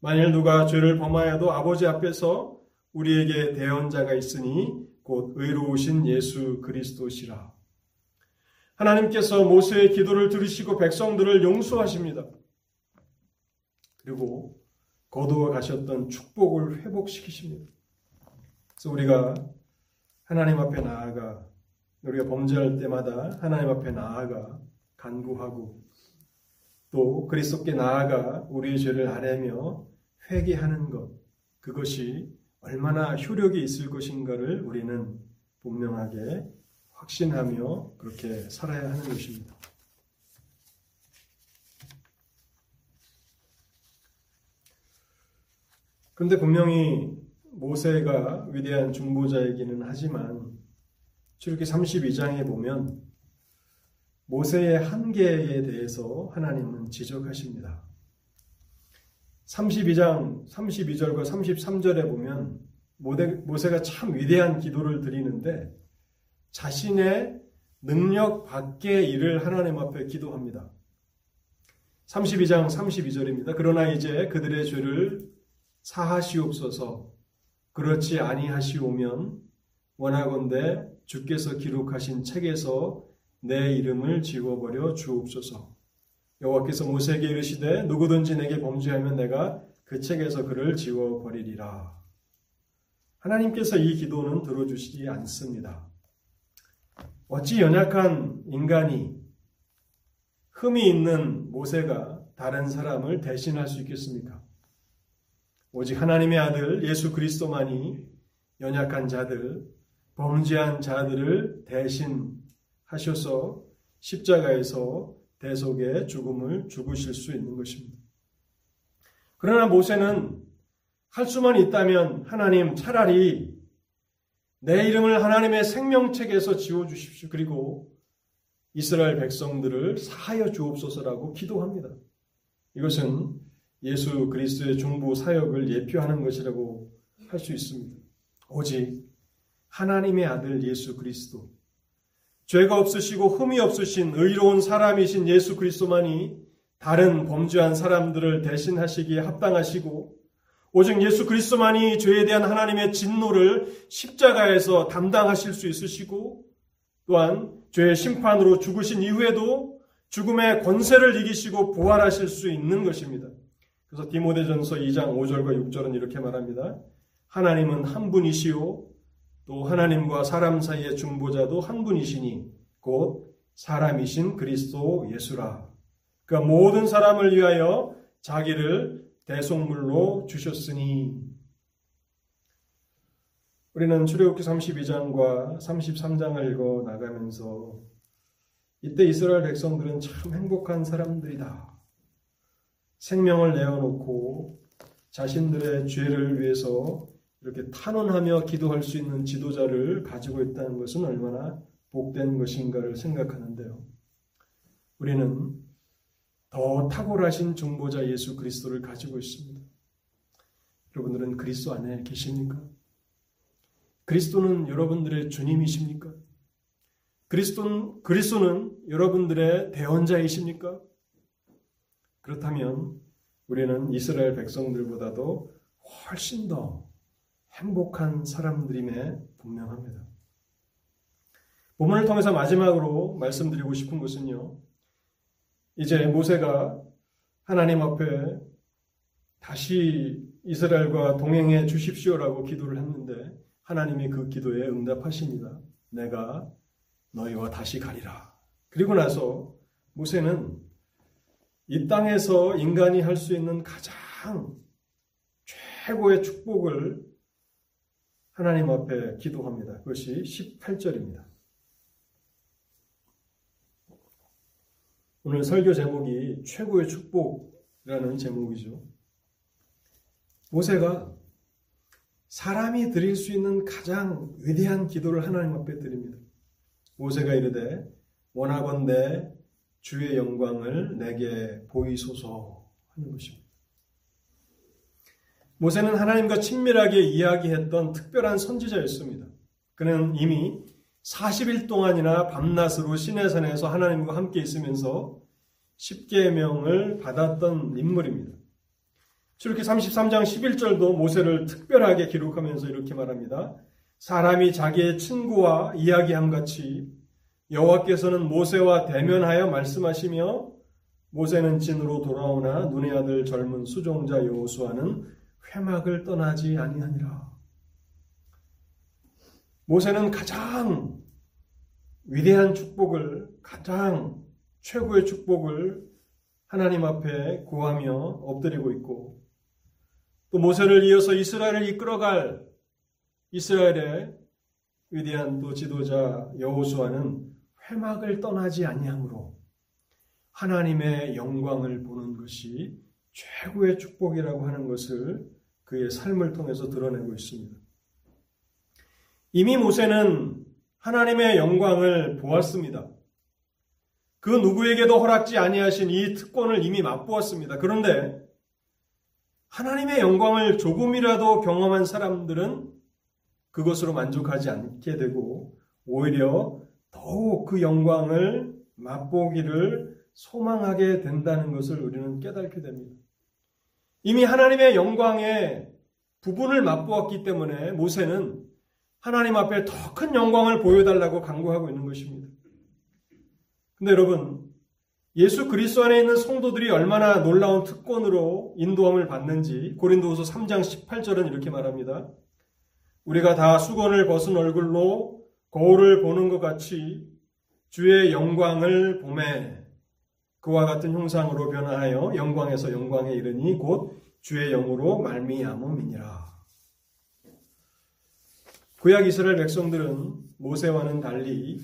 S1: 만일 누가 죄를 범하여도 아버지 앞에서 우리에게 대언자가 있으니 곧 의로우신 예수 그리스도시라. 하나님께서 모세의 기도를 들으시고 백성들을 용서하십니다. 그리고 거두어 가셨던 축복을 회복시키십니다. 그래서 우리가 하나님 앞에 나아가 우리가 범죄할 때마다 하나님 앞에 나아가 간구하고 또 그리스도께 나아가 우리의 죄를 아뢰며 회개하는 것 그것이 얼마나 효력이 있을 것인가를 우리는 분명하게 확신하며 그렇게 살아야 하는 것입니다. 그런데 분명히 모세가 위대한 중보자이기는 하지만 출애기 32장에 보면 모세의 한계에 대해서 하나님은 지적하십니다. 32장 32절과 33절에 보면 모세가 참 위대한 기도를 드리는데 자신의 능력 밖의 일을 하나님 앞에 기도합니다. 32장 32절입니다. 그러나 이제 그들의 죄를 사하시옵소서 그렇지 아니하시오면 원하건대 주께서 기록하신 책에서 내 이름을 지워버려 주옵소서. 여호와께서 모세에게 이르시되 누구든지 내게 범죄하면 내가 그 책에서 그를 지워버리리라. 하나님께서 이 기도는 들어주시지 않습니다. 어찌 연약한 인간이 흠이 있는 모세가 다른 사람을 대신할 수 있겠습니까? 오직 하나님의 아들 예수 그리스도만이 연약한 자들, 범죄한 자들을 대신 하셔서 십자가에서 대속의 죽음을 죽으실 수 있는 것입니다. 그러나 모세는 할 수만 있다면 하나님 차라리 내 이름을 하나님의 생명책에서 지워주십시오. 그리고 이스라엘 백성들을 사하여 주옵소서라고 기도합니다. 이것은 예수 그리스도의 중부 사역을 예표하는 것이라고 할 수 있습니다. 오직 하나님의 아들 예수 그리스도, 죄가 없으시고 흠이 없으신 의로운 사람이신 예수 그리스도만이 다른 범죄한 사람들을 대신하시기에 합당하시고 오직 예수 그리스도만이 죄에 대한 하나님의 진노를 십자가에서 담당하실 수 있으시고 또한 죄의 심판으로 죽으신 이후에도 죽음의 권세를 이기시고 부활하실 수 있는 것입니다. 그래서 디모데전서 2장 5절과 6절은 이렇게 말합니다. 하나님은 한 분이시요 또 하나님과 사람 사이의 중보자도 한 분이시니 곧 사람이신 그리스도 예수라. 그 모든 사람을 위하여 자기를 대속물로 주셨으니 우리는 출애굽기 32장과 33장을 읽어 나가면서 이때 이스라엘 백성들은 참 행복한 사람들이다. 생명을 내어놓고 자신들의 죄를 위해서 이렇게 탄원하며 기도할 수 있는 지도자를 가지고 있다는 것은 얼마나 복된 것인가를 생각하는데요. 우리는 더 탁월하신 중보자 예수 그리스도를 가지고 있습니다. 여러분들은 그리스도 안에 계십니까? 그리스도는 여러분들의 주님이십니까? 그리스도는, 그리스도는 여러분들의 대원자이십니까? 그렇다면 우리는 이스라엘 백성들보다도 훨씬 더 행복한 사람들임에 분명합니다. 본문을 통해서 마지막으로 말씀드리고 싶은 것은요. 이제 모세가 하나님 앞에 다시 이스라엘과 동행해 주십시오라고 기도를 했는데 하나님이 그 기도에 응답하십니다. 내가 너희와 다시 가리라. 그리고 나서 모세는 이 땅에서 인간이 할 수 있는 가장 최고의 축복을 하나님 앞에 기도합니다. 그것이 18절입니다. 오늘 설교 제목이 최고의 축복이라는 제목이죠. 모세가 사람이 드릴 수 있는 가장 위대한 기도를 하나님 앞에 드립니다. 모세가 이르되 원하건대 주의 영광을 내게 보이소서 하는 것입니다. 모세는 하나님과 친밀하게 이야기했던 특별한 선지자였습니다. 그는 이미 40일 동안이나 밤낮으로 시내산에서 하나님과 함께 있으면서 10계명을 받았던 인물입니다. 출애기 33장 11절도 모세를 특별하게 기록하면서 이렇게 말합니다. 사람이 자기의 친구와 이야기함 같이 여호와께서는 모세와 대면하여 말씀하시며 모세는 진으로 돌아오나 눈의 아들 젊은 수종자 여호수아는 회막을 떠나지 아니하니라. 모세는 가장 위대한 축복을 가장 최고의 축복을 하나님 앞에 구하며 엎드리고 있고 또 모세를 이어서 이스라엘을 이끌어갈 이스라엘의 위대한 또 지도자 여호수아는 회막을 떠나지 아니함으로 하나님의 영광을 보는 것이 최고의 축복이라고 하는 것을 그의 삶을 통해서 드러내고 있습니다. 이미 모세는 하나님의 영광을 보았습니다. 그 누구에게도 허락지 아니하신 이 특권을 이미 맛보았습니다. 그런데 하나님의 영광을 조금이라도 경험한 사람들은 그것으로 만족하지 않게 되고 오히려 더욱 그 영광을 맛보기를 소망하게 된다는 것을 우리는 깨닫게 됩니다. 이미 하나님의 영광의 부분을 맛보았기 때문에 모세는 하나님 앞에 더 큰 영광을 보여달라고 강구하고 있는 것입니다. 근데 여러분, 예수 그리스도 안에 있는 성도들이 얼마나 놀라운 특권으로 인도함을 받는지 고린도후서 3장 18절은 이렇게 말합니다. 우리가 다 수건을 벗은 얼굴로 거울을 보는 것 같이 주의 영광을 보매 그와 같은 형상으로 변화하여 영광에서 영광에 이르니 곧 주의 영으로 말미암음이니라. 구약 이스라엘 백성들은 모세와는 달리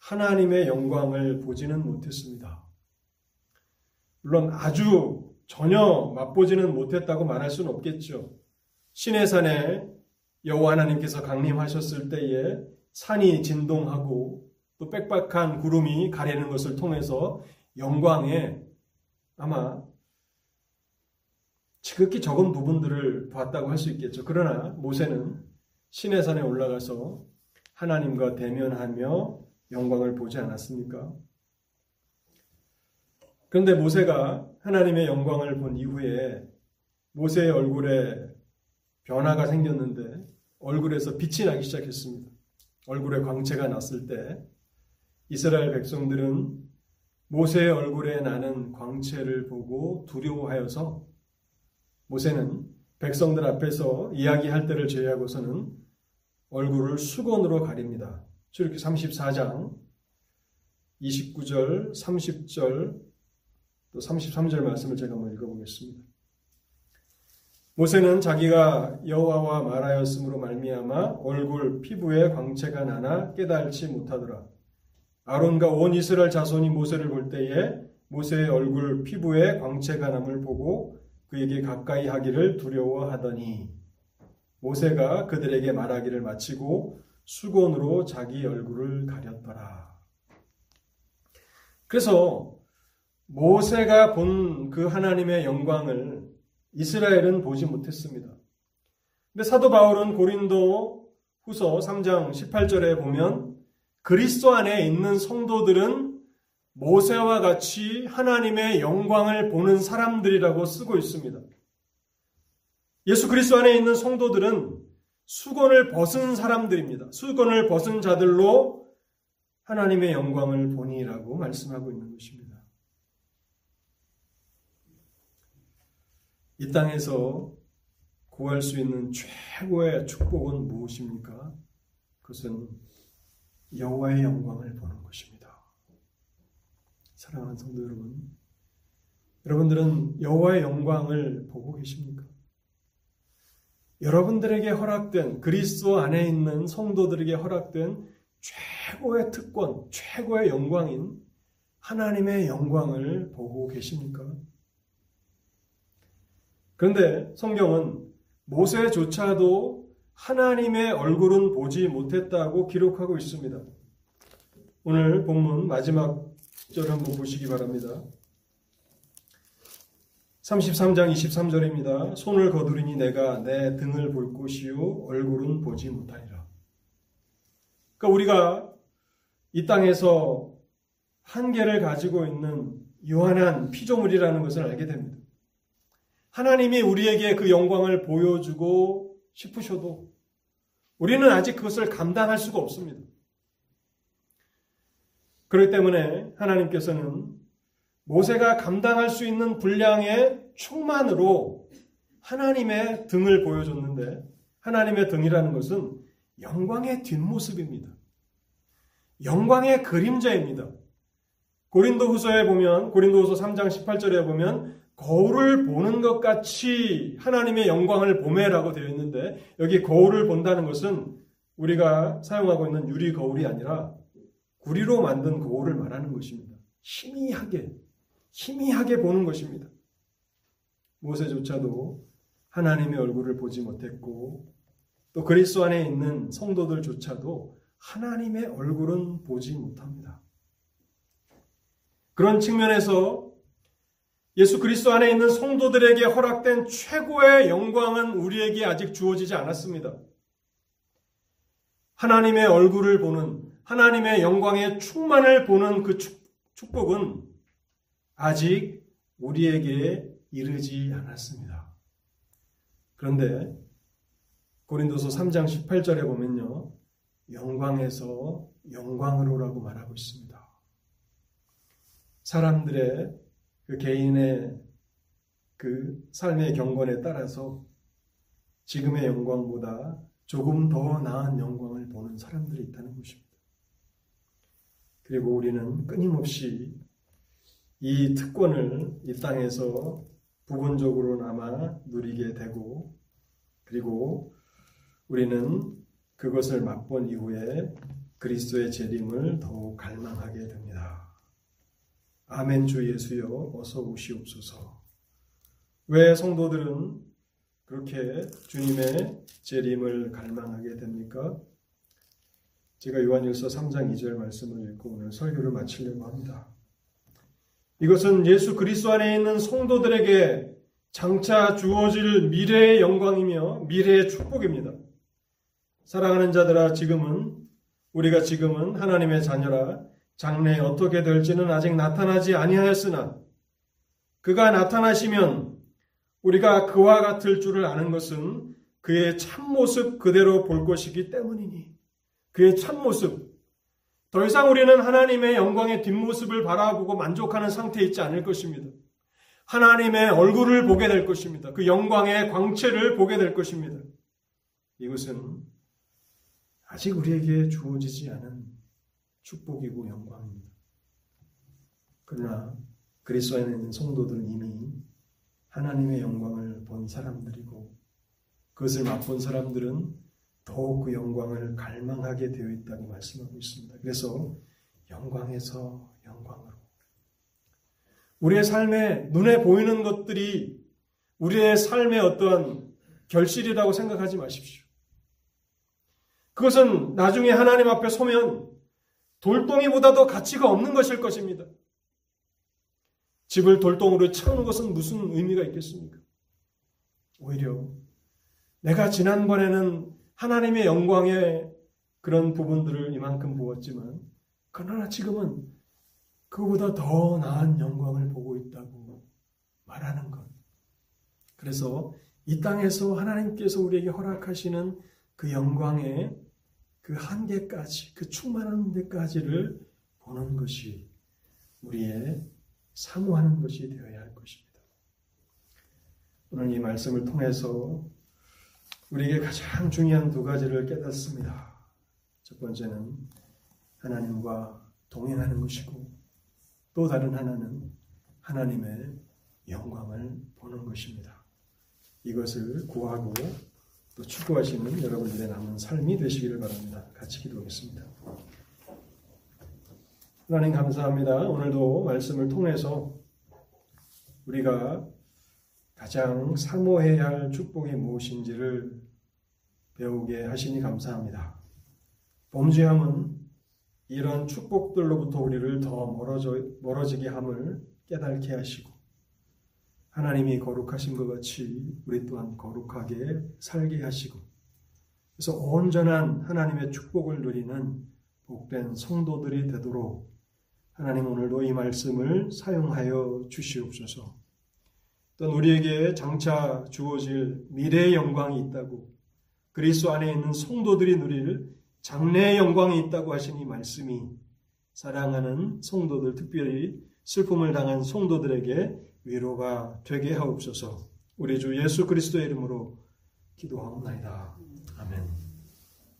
S1: 하나님의 영광을 보지는 못했습니다. 물론 아주 전혀 맛보지는 못했다고 말할 수는 없겠죠. 시내산에 여호와 하나님께서 강림하셨을 때에 산이 진동하고 또 빽빽한 구름이 가리는 것을 통해서 영광에 아마 지극히 적은 부분들을 봤다고 할 수 있겠죠. 그러나 모세는 시내산에 올라가서 하나님과 대면하며 영광을 보지 않았습니까? 그런데 모세가 하나님의 영광을 본 이후에 모세의 얼굴에 변화가 생겼는데 얼굴에서 빛이 나기 시작했습니다. 얼굴에 광채가 났을 때 이스라엘 백성들은 모세의 얼굴에 나는 광채를 보고 두려워하여서 모세는 백성들 앞에서 이야기할 때를 제외하고서는 얼굴을 수건으로 가립니다. 출애기 34장 29절, 30절, 또 33절 말씀을 제가 한번 읽어보겠습니다. 모세는 자기가 여호와와 말하였으므로 말미암아 얼굴 피부에 광채가 나나 깨달지 못하더라. 아론과 온 이스라엘 자손이 모세를 볼 때에 모세의 얼굴 피부에 광채가 남을 보고 그에게 가까이 하기를 두려워하더니 모세가 그들에게 말하기를 마치고 수건으로 자기 얼굴을 가렸더라. 그래서 모세가 본 그 하나님의 영광을 이스라엘은 보지 못했습니다. 근데 사도 바울은 고린도 후서 3장 18절에 보면 그리스도 안에 있는 성도들은 모세와 같이 하나님의 영광을 보는 사람들이라고 쓰고 있습니다. 예수 그리스도 안에 있는 성도들은 수건을 벗은 사람들입니다. 수건을 벗은 자들로 하나님의 영광을 보니라고 말씀하고 있는 것입니다. 이 땅에서 구할 수 있는 최고의 축복은 무엇입니까? 그것은 여호와의 영광을 보는 것입니다. 사랑하는 성도 여러분, 여러분들은 여호와의 영광을 보고 계십니까? 여러분들에게 허락된 그리스도 안에 있는 성도들에게 허락된 최고의 특권, 최고의 영광인 하나님의 영광을 보고 계십니까? 그런데 성경은 모세조차도 하나님의 얼굴은 보지 못했다고 기록하고 있습니다. 오늘 본문 마지막 절 한번 보시기 바랍니다. 33장 23절입니다. 손을 거두리니 내가 내 등을 볼 곳이요 얼굴은 보지 못하리라. 그러니까 우리가 이 땅에서 한계를 가지고 있는 유한한 피조물이라는 것을 알게 됩니다. 하나님이 우리에게 그 영광을 보여주고 싶으셔도 우리는 아직 그것을 감당할 수가 없습니다. 그렇기 때문에 하나님께서는 모세가 감당할 수 있는 분량의 충만으로 하나님의 등을 보여줬는데 하나님의 등이라는 것은 영광의 뒷모습입니다. 영광의 그림자입니다. 고린도 후서에 보면 고린도 후서 3장 18절에 보면 거울을 보는 것 같이 하나님의 영광을 보매라고 되어 있는데 여기 거울을 본다는 것은 우리가 사용하고 있는 유리 거울이 아니라 구리로 만든 거울을 말하는 것입니다. 희미하게 희미하게 보는 것입니다. 모세조차도 하나님의 얼굴을 보지 못했고 또 그리스도 안에 있는 성도들조차도 하나님의 얼굴은 보지 못합니다. 그런 측면에서 예수 그리스도 안에 있는 성도들에게 허락된 최고의 영광은 우리에게 아직 주어지지 않았습니다. 하나님의 얼굴을 보는 하나님의 영광의 충만을 보는 그 축복은 아직 우리에게 이르지 않았습니다. 그런데 고린도서 3장 18절에 보면요. 영광에서 영광으로라고 말하고 있습니다. 사람들의 그 개인의 그 삶의 경건에 따라서 지금의 영광보다 조금 더 나은 영광을 보는 사람들이 있다는 것입니다. 그리고 우리는 끊임없이 이 특권을 이 땅에서 부분적으로나마 누리게 되고 그리고 우리는 그것을 맛본 이후에 그리스도의 재림을 더욱 갈망하게 됩니다. 아멘 주 예수여 어서 오시옵소서. 왜 성도들은 그렇게 주님의 재림을 갈망하게 됩니까? 제가 요한일서 3장 2절 말씀을 읽고 오늘 설교를 마치려고 합니다. 이것은 예수 그리스도 안에 있는 성도들에게 장차 주어질 미래의 영광이며 미래의 축복입니다. 사랑하는 자들아 지금은 우리가 지금은 하나님의 자녀라 장래에 어떻게 될지는 아직 나타나지 아니하였으나 그가 나타나시면 우리가 그와 같을 줄을 아는 것은 그의 참모습 그대로 볼 것이기 때문이니 그의 참모습 더 이상 우리는 하나님의 영광의 뒷모습을 바라보고 만족하는 상태에 있지 않을 것입니다. 하나님의 얼굴을 보게 될 것입니다. 그 영광의 광채를 보게 될 것입니다. 이것은 아직 우리에게 주어지지 않은 축복이고 영광입니다. 그러나 그리스도에 있는 성도들은 이미 하나님의 영광을 본 사람들이고 그것을 맛본 사람들은 더욱 그 영광을 갈망하게 되어 있다고 말씀하고 있습니다. 그래서 영광에서 영광으로. 우리의 삶에 눈에 보이는 것들이 우리의 삶의 어떠한 결실이라고 생각하지 마십시오. 그것은 나중에 하나님 앞에 서면 돌덩이보다도 가치가 없는 것일 것입니다. 집을 돌덩이로 채우는 것은 무슨 의미가 있겠습니까? 오히려 내가 지난번에는 하나님의 영광의 그런 부분들을 이만큼 보았지만 그러나 지금은 그보다 더 나은 영광을 보고 있다고 말하는 것. 그래서 이 땅에서 하나님께서 우리에게 허락하시는 그 영광의 그 한계까지, 그 충만한 데까지를 보는 것이 우리의 사모하는 것이 되어야 할 것입니다. 오늘 이 말씀을 통해서 우리에게 가장 중요한 두 가지를 깨닫습니다. 첫 번째는 하나님과 동행하는 것이고 또 다른 하나는 하나님의 영광을 보는 것입니다. 이것을 구하고 또 추구하시는 여러분들의 남은 삶이 되시기를 바랍니다. 같이 기도하겠습니다. 하나님 감사합니다. 오늘도 말씀을 통해서 우리가 가장 사모해야 할 축복이 무엇인지를 배우게 하시니 감사합니다. 범죄함은 이런 축복들로부터 우리를 더 멀어져, 멀어지게 함을 깨닫게 하시고 하나님이 거룩하신 것 같이 우리 또한 거룩하게 살게 하시고 그래서 온전한 하나님의 축복을 누리는 복된 성도들이 되도록 하나님 오늘도 이 말씀을 사용하여 주시옵소서. 또 우리에게 장차 주어질 미래의 영광이 있다고 그리스도 안에 있는 성도들이 누릴 장래의 영광이 있다고 하신 이 말씀이 사랑하는 성도들 특별히 슬픔을 당한 성도들에게 위로가 되게 하옵소서. 우리 주 예수 그리스도의 이름으로 기도하옵나이다. 아멘.